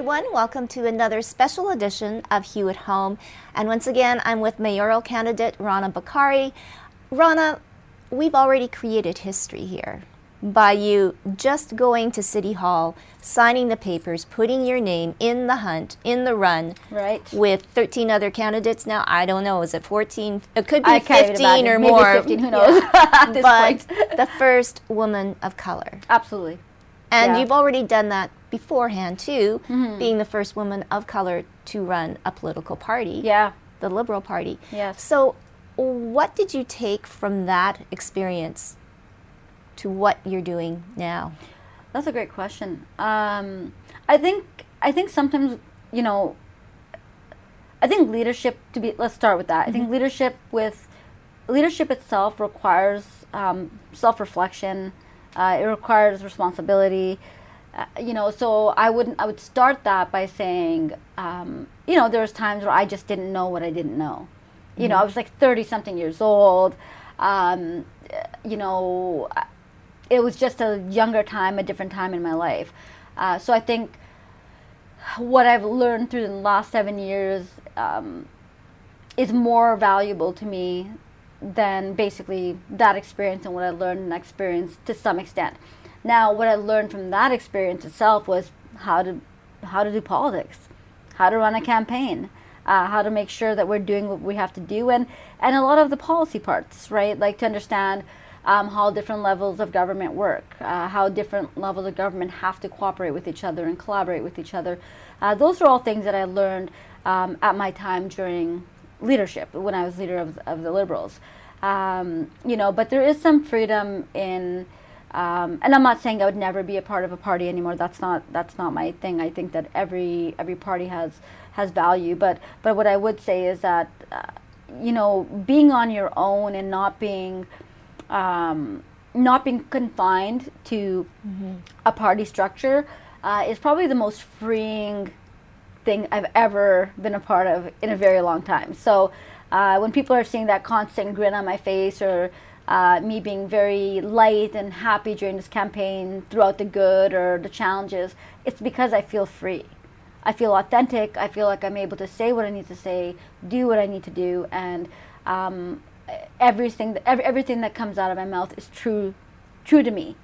Everyone. Welcome to another special edition of Hue at Home. And once again, I'm with mayoral candidate Rana Bokhari. Rana, we've already created history here by you just going to City Hall, signing the papers, putting your name in the hunt, in the run, Right. with 13 other candidates. Now, I don't know, is it 14? It could be I 15 or. Maybe more. 15, who knows this but the first woman of color. Absolutely. And Yeah. you've already done that beforehand too, Mm-hmm. being the first woman of color to run a political party, Yeah. the Liberal Party. Yes. So, what did you take from that experience to what you're doing now? That's a great question. Um, I think I think sometimes you know. I think leadership to be. Let's start with that. I think leadership with leadership itself requires um, self reflection. Uh, it requires responsibility. Uh, you know, so I wouldn't. I would start that by saying, um, you know, there was times where I just didn't know what I didn't know. You know, I was like thirty something years old. Um, you know, it was just a younger time, a different time in my life. Uh, so I think what I've learned through the last seven years um, is more valuable to me than basically that experience and what I learned and experienced to some extent. Now, what I learned from that experience itself was how to how to do politics, how to run a campaign, uh, how to make sure that we're doing what we have to do, and and a lot of the policy parts, right? Like to understand um, how different levels of government work, uh, how different levels of government have to cooperate with each other and collaborate with each other. Uh, those are all things that I learned um, at my time during leadership when I was leader of, of the Liberals. Um, you know, but there is some freedom in, um, and I'm not saying I would never be a part of a party anymore. That's not that's not my thing. I think that every every party has has value. But but what I would say is that, uh, you know, being on your own and not being um, not being confined to a party structure uh, is probably the most freeing thing I've ever been a part of in a very long time. So uh, when people are seeing that constant grin on my face or uh, me being very light and happy during this campaign throughout the good or the challenges, it's because I feel free. I feel authentic. I feel like I'm able to say what I need to say, do what I need to do, and um, everything every, everything that comes out of my mouth is true, true to me.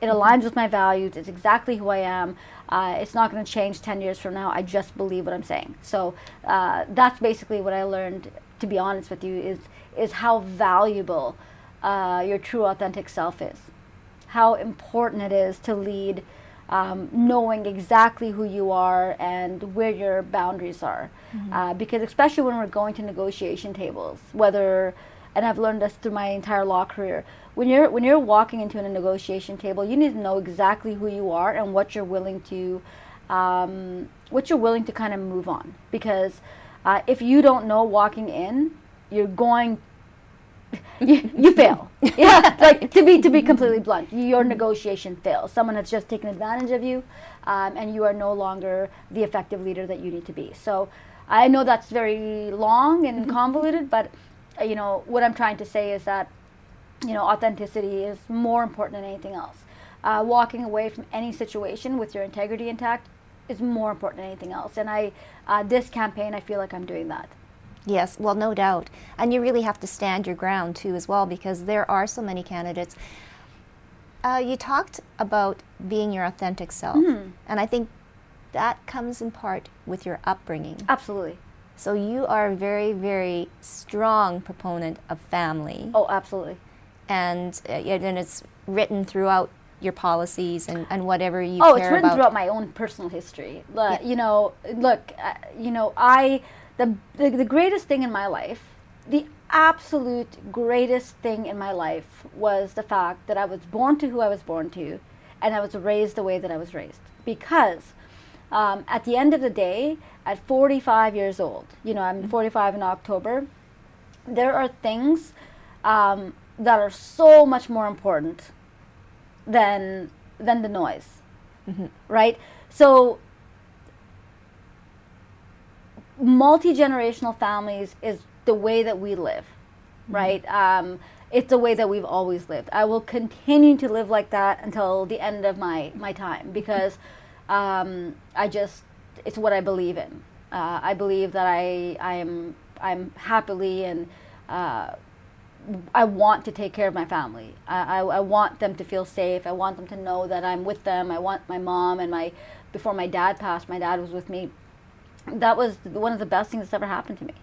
It aligns with my values. It's exactly who I am. Uh, it's not going to change 10 years from now. I just believe what I'm saying. So uh, that's basically what I learned, to be honest with you, is, is how valuable uh, your true authentic self is. How important it is to lead um, knowing exactly who you are and where your boundaries are. Uh, because especially when we're going to negotiation tables, whether and I've learned this through my entire law career. When you're when you're walking into a negotiation table, you need to know exactly who you are and what you're willing to um, what you're willing to kind of move on. Because uh, if you don't know walking in, you're going you, you fail. yeah, like to be to be completely blunt, your negotiation fails. Someone has just taken advantage of you, um, and you are no longer the effective leader that you need to be. So, I know that's very long and convoluted, but uh, you know what I'm trying to say is that you know authenticity is more important than anything else. Uh, walking away from any situation with your integrity intact is more important than anything else. And I, uh, this campaign, I feel like I'm doing that. Yes, well, no doubt. And you really have to stand your ground too, as well, because there are so many candidates. Uh, you talked about being your authentic self, and I think that comes in part with your upbringing. Absolutely. So you are a very, very strong proponent of family, Oh, absolutely. and uh, yeah, then it's written throughout your policies and, and whatever you oh it's written about. throughout my own personal history Look, you know look uh, you know i the, the the greatest thing in my life the absolute greatest thing in my life was the fact that i was born to who i was born to and i was raised the way that i was raised. Because um, at the end of the day at 45 years old you know i'm 45 in october there are things um, that are so much more important than than the noise. Right? So multi-generational families is the way that we live right um, it's the way that we've always lived i will continue to live like that until the end of my my time because um, i just it's what i believe in uh, i believe that i i am i'm happily and uh, I want to take care of my family. I, I, I want them to feel safe. I want them to know that I'm with them. I want my mom and my, before my dad passed, my dad was with me. That was one of the best things that's ever happened to me,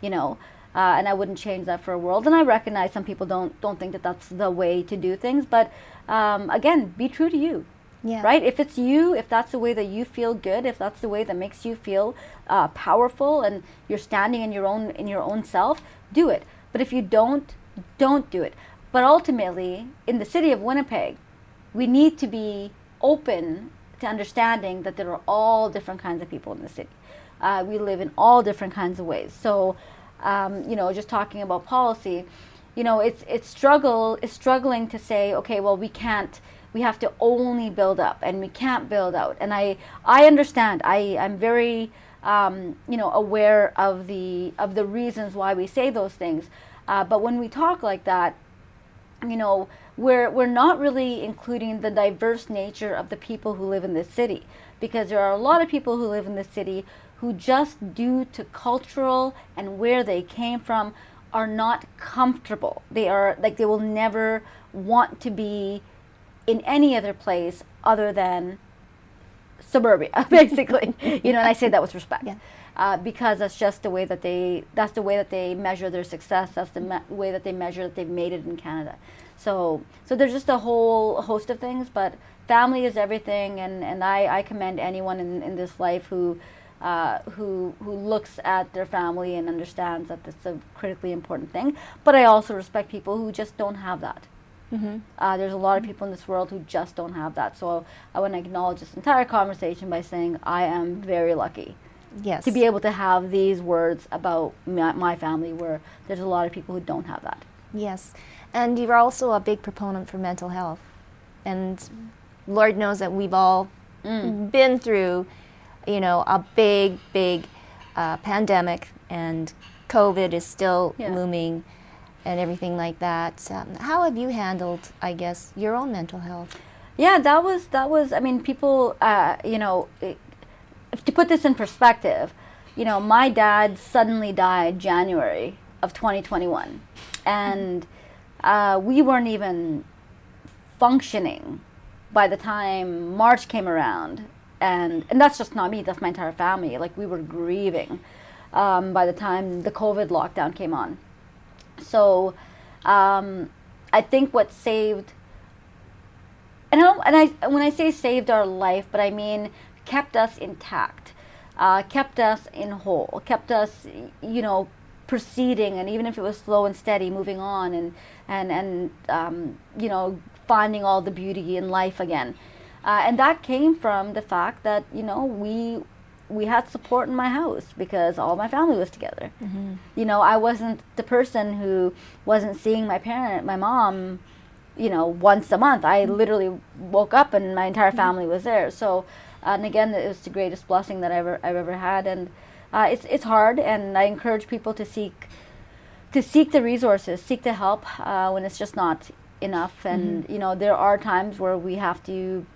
you know. Uh, and I wouldn't change that for a world. And I recognize some people don't don't think that that's the way to do things. But um, again, be true to you, Yeah. right? If it's you, if that's the way that you feel good, if that's the way that makes you feel uh, powerful, and you're standing in your own in your own self, do it. But if you don't, don't do it. But ultimately, in the city of Winnipeg, we need to be open to understanding that there are all different kinds of people in the city. Uh, we live in all different kinds of ways. So, um, you know, just talking about policy, you know, it's it's struggle is struggling to say, okay, well, we can't. We have to only build up, and we can't build out. And I I understand. I I'm very um, you know aware of the of the reasons why we say those things. Uh, but when we talk like that, you know, we're we're not really including the diverse nature of the people who live in this city, because there are a lot of people who live in this city who just due to cultural and where they came from are not comfortable. They are like they will never want to be in any other place other than suburbia, basically. you know, and I say that with respect. Yeah. Uh, because that's just the way that they that's the way that they measure their success that's the me- way that they measure that they've made it in Canada so so there's just a whole host of things but family is everything and, and I, I commend anyone in, in this life who uh, who who looks at their family and understands that it's a critically important thing but I also respect people who just don't have that uh, there's a lot of people in this world who just don't have that so I want to acknowledge this entire conversation by saying I am very lucky Yes. to be able to have these words about my, my family where there's a lot of people who don't have that. Yes. And you're also a big proponent for mental health. And Lord knows that we've all Mm. been through, you know, a big, big uh, pandemic, and COVID is still Yeah. looming and everything like that. Um, how have you handled, I guess, your own mental health? Yeah, that was that was. I mean, people. Uh, you know, it, to put this in perspective, you know, my dad suddenly died January of 2021, and uh, we weren't even functioning by the time March came around, and and that's just not me. That's my entire family. Like we were grieving um, by the time the COVID lockdown came on. So, um, I think what saved and I, and I when I say saved our life, but I mean kept us intact, uh, kept us in whole, kept us, you know, proceeding, and even if it was slow and steady, moving on, and and and um, you know, finding all the beauty in life again, uh, and that came from the fact that you know we we had support in my house because all my family was together. You know, I wasn't the person who wasn't seeing my parent, my mom, you know, once a month. I literally woke up and my entire family was there. So, and again, it was the greatest blessing that I ever I've ever had. And uh, it's it's hard, and I encourage people to seek to seek the resources, seek the help uh, when it's just not enough. And you know, there are times where we have to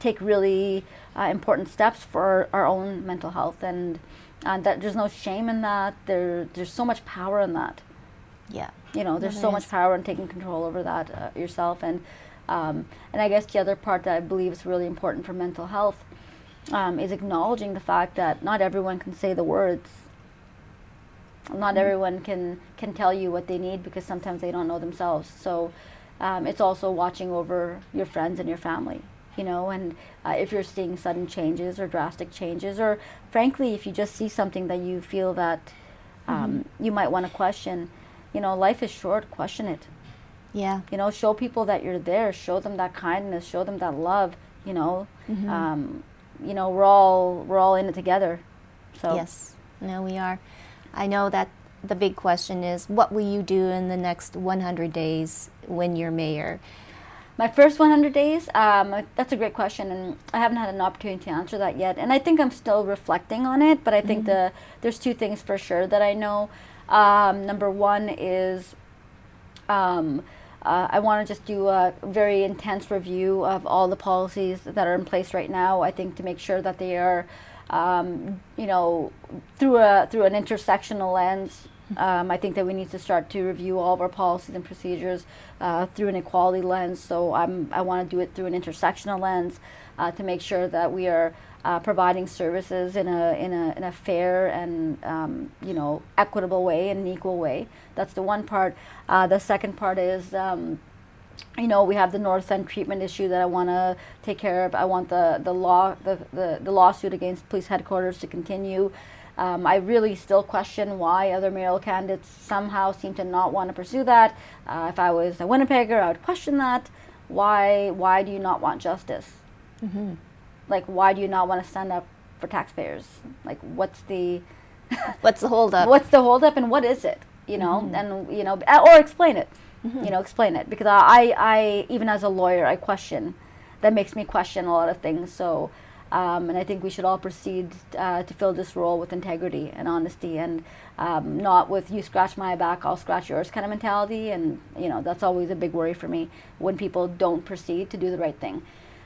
take really uh, important steps for our own mental health, and uh, that there's no shame in that. There, there's so much power in that Yeah. you know there's there so much power in taking control over that uh, yourself and um, and i guess the other part that i believe is really important for mental health um, is acknowledging the fact that not everyone can say the words Not everyone can can tell you what they need because sometimes they don't know themselves. So um, it's also watching over your friends and your family. You know, and uh, if you're seeing sudden changes or drastic changes, or frankly, if you just see something that you feel that um, you might want to question, you know, life is short. Question it. Yeah. You know, show people that you're there. Show them that kindness. Show them that love. You know, um, you know, we're all we're all in it together. So Yes, no, we are. I know that the big question is what will you do in the next 100 days when you're mayor? My first 100 days, um, that's a great question, and I haven't had an opportunity to answer that yet. And I think I'm still reflecting on it, but I think the there's two things for sure that I know. Um, number one is um, uh, I want to just do a very intense review of all the policies that are in place right now. I think to make sure that they are, um, you know, through a through an intersectional lens. Um, I think that we need to start to review all of our policies and procedures uh, through an equality lens. So I'm I want to do it through an intersectional lens uh, to make sure that we are uh, providing services in a in a in a fair and um, you know equitable way and an equal way. That's the one part. Uh, the second part is. Um, you know, we have the North End treatment issue that I want to take care of. I want the the law the, the, the lawsuit against police headquarters to continue. Um, I really still question why other mayoral candidates somehow seem to not want to pursue that. Uh, if I was a Winnipegger, I would question that. Why why do you not want justice? Like why do you not want to stand up for taxpayers? Like what's the What's the holdup? what's the holdup and what is it you know and you know or explain it you know explain it because I, I even as a lawyer i question that makes me question a lot of things so um, and i think we should all proceed uh, to fill this role with integrity and honesty and um, not with you scratch my back i'll scratch yours kind of mentality. And you know that's always a big worry for me when people don't proceed to do the right thing.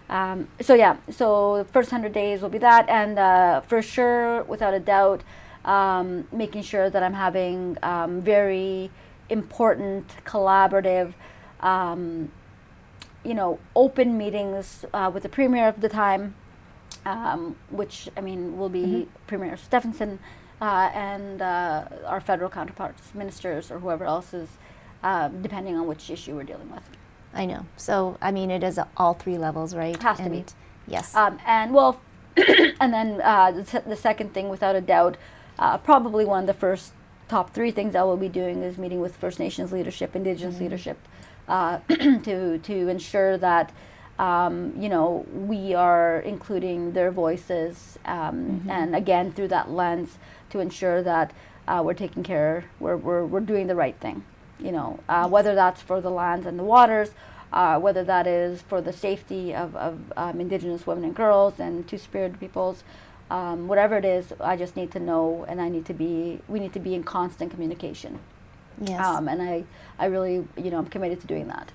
Um, so yeah, so the first hundred days will be that, and uh, for sure, without a doubt, um, making sure that I'm having um, very important, collaborative, um, you know, open meetings uh, with the premier of the time, um, which I mean will be Premier Stefanson uh, and uh, our federal counterparts, ministers or whoever else is, uh, depending on which issue we're dealing with. I know. So, I mean, it is all three levels, right? Has to be. Yes. Um, and well, and then uh, the, the second thing, without a doubt, uh, probably one of the first top three things I will be doing is meeting with First Nations leadership, Indigenous leadership, uh, to to ensure that um, you know we are including their voices, um, and again through that lens to ensure that uh, we're taking care, we're, we're we're doing the right thing. You know, uh, whether that's for the lands and the waters uh, whether that is for the safety of, of um, Indigenous women and girls and Two Spirit peoples, um, whatever it is, I just need to know, and I need to be. We need to be in constant communication. yes. Um, and I, I really, you know, I'm committed to doing that.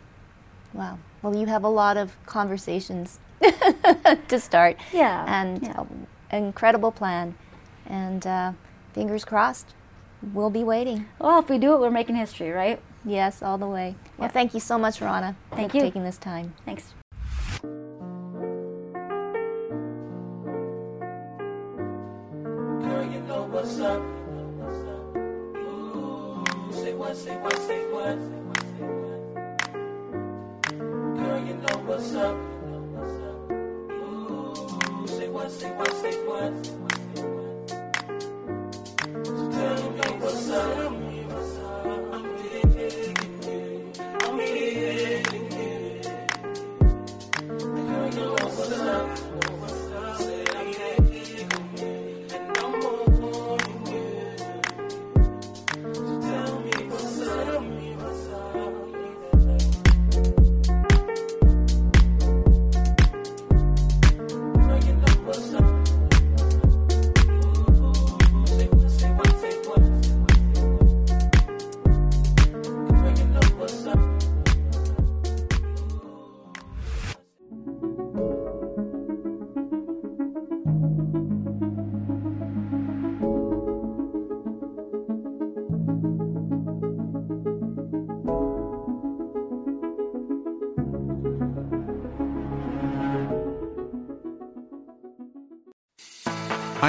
wow. Well, you have a lot of conversations to start. Yeah, And yeah. incredible plan. And uh, fingers crossed, we'll be waiting. Well, if we do it, we're making history, right? Yes, all the way. Well, Yeah. thank you so much, Rana, Thank you. for taking this time. Thanks.